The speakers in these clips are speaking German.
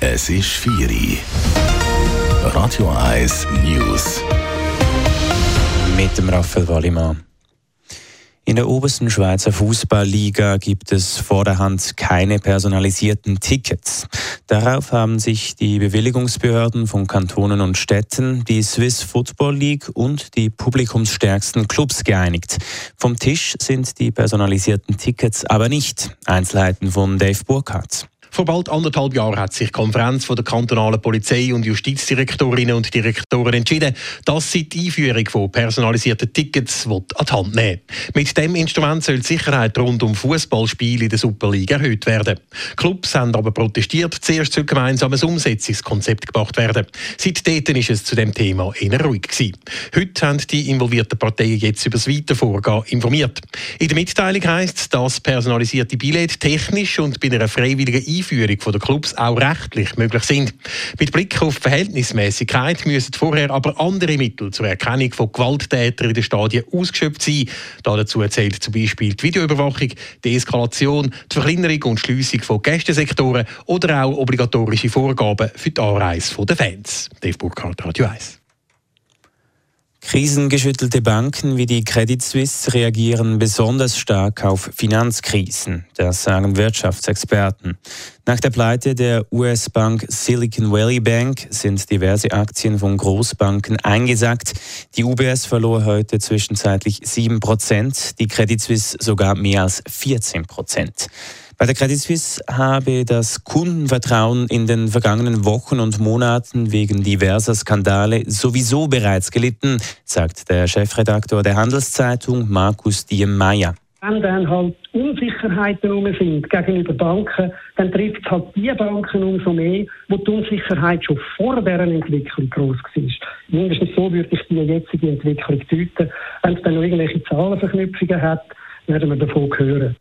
Es ist Vieri. Radio 1 News. Mit dem Raphael Wallimann. In der obersten Schweizer Fußballliga gibt es vor der Hand keine personalisierten Tickets. Darauf haben sich die Bewilligungsbehörden von Kantonen und Städten, die Swiss Football League und die publikumsstärksten Clubs geeinigt. Vom Tisch sind die personalisierten Tickets aber nicht. Einzelheiten von Dave Burkhardt. Vor bald anderthalb Jahren hat sich die Konferenz der kantonalen Polizei- und Justizdirektorinnen und Direktoren entschieden, dass sie die Einführung von personalisierten Tickets an die Hand nehmen Mit dem Instrument soll die Sicherheit rund um Fußballspiele in der Superliga erhöht werden. Clubs haben aber protestiert, zuerst soll gemeinsames Umsetzungskonzept gebracht werden. Seitdem ist es zu dem Thema eher ruhig gewesen. Heute haben die involvierten Parteien jetzt über das Weitervorgehen informiert. In der Mitteilung heisst es, dass personalisierte Billette technisch und bei einer freiwilligen Einführung der Clubs auch rechtlich möglich sind. Mit Blick auf Verhältnismäßigkeit müssen vorher aber andere Mittel zur Erkennung von Gewalttätern in den Stadien ausgeschöpft sein. Dazu zählt zum Beispiel die Videoüberwachung, die Eskalation, die Verkleinerung und Schliessung von Gästesektoren oder auch obligatorische Vorgaben für die Anreise der Fans. Dave Burkhardt, Radio 1. Krisengeschüttelte Banken wie die Credit Suisse reagieren besonders stark auf Finanzkrisen, das sagen Wirtschaftsexperten. Nach der Pleite der US-Bank Silicon Valley Bank sind diverse Aktien von Großbanken eingesackt. Die UBS verlor heute zwischenzeitlich 7 Prozent, die Credit Suisse sogar mehr als 14 Prozent. Bei der Credit Suisse habe das Kundenvertrauen in den vergangenen Wochen und Monaten wegen diverser Skandale sowieso bereits gelitten, sagt der Chefredaktor der Handelszeitung Markus Diem-Meyer. Wenn dann halt Unsicherheiten rum sind gegenüber Banken, dann trifft es halt die Banken umso mehr, wo die Unsicherheit schon vor deren Entwicklung groß war. Mindestens so würde ich die jetzige Entwicklung deuten. Wenn es dann noch irgendwelche Zahlenverknüpfungen hat, werden wir davon hören.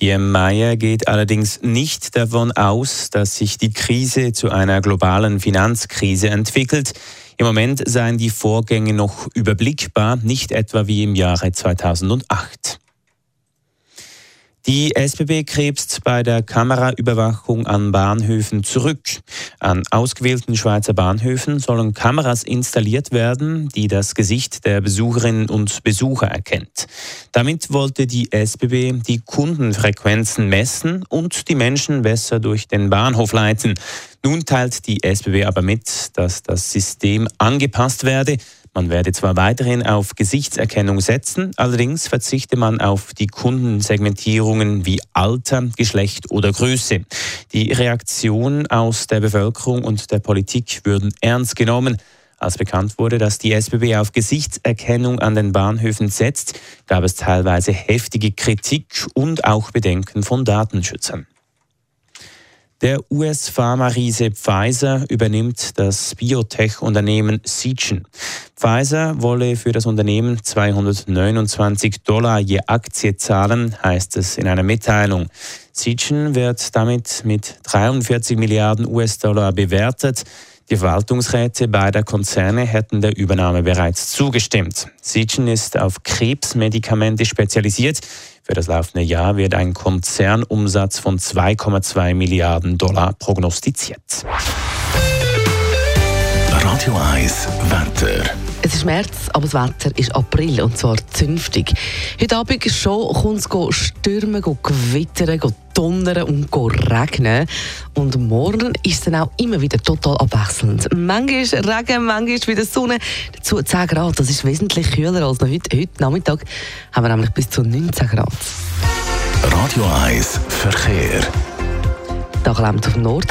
Die Meyer geht allerdings nicht davon aus, dass sich die Krise zu einer globalen Finanzkrise entwickelt. Im Moment seien die Vorgänge noch überblickbar, nicht etwa wie im Jahre 2008. Die SBB krebst bei der Kameraüberwachung an Bahnhöfen zurück. An ausgewählten Schweizer Bahnhöfen sollen Kameras installiert werden, die das Gesicht der Besucherinnen und Besucher erkennt. Damit wollte die SBB die Kundenfrequenzen messen und die Menschen besser durch den Bahnhof leiten. Nun teilt die SBB aber mit, dass das System angepasst werde, man werde zwar weiterhin auf Gesichtserkennung setzen, allerdings verzichte man auf die Kundensegmentierungen wie Alter, Geschlecht oder Größe. Die Reaktionen aus der Bevölkerung und der Politik würden ernst genommen. Als bekannt wurde, dass die SBB auf Gesichtserkennung an den Bahnhöfen setzt, gab es teilweise heftige Kritik und auch Bedenken von Datenschützern. Der US-Pharma-Riese Pfizer übernimmt das Biotech-Unternehmen Seagen. Pfizer wolle für das Unternehmen 229 Dollar je Aktie zahlen, heißt es in einer Mitteilung. Seagen wird damit mit 43 Milliarden US-Dollar bewertet. Die Verwaltungsräte beider Konzerne hätten der Übernahme bereits zugestimmt. Seagen ist auf Krebsmedikamente spezialisiert. Für das laufende Jahr wird ein Konzernumsatz von 2,2 Milliarden Dollar prognostiziert. Radio 1 Wetter. Es ist März, aber das Wetter ist April und zwar zünftig. Heute Abend schon kommt es stürmen, gewittern, donnern und regnen. Und morgen ist es dann auch immer wieder total abwechselnd. Manchmal ist Regen, manchmal wieder Sonne. Dazu 10 Grad, das ist wesentlich kühler als noch heute. Heute Nachmittag haben wir nämlich bis zu 19 Grad. Radio 1 Verkehr. Da klemmt auf Nord.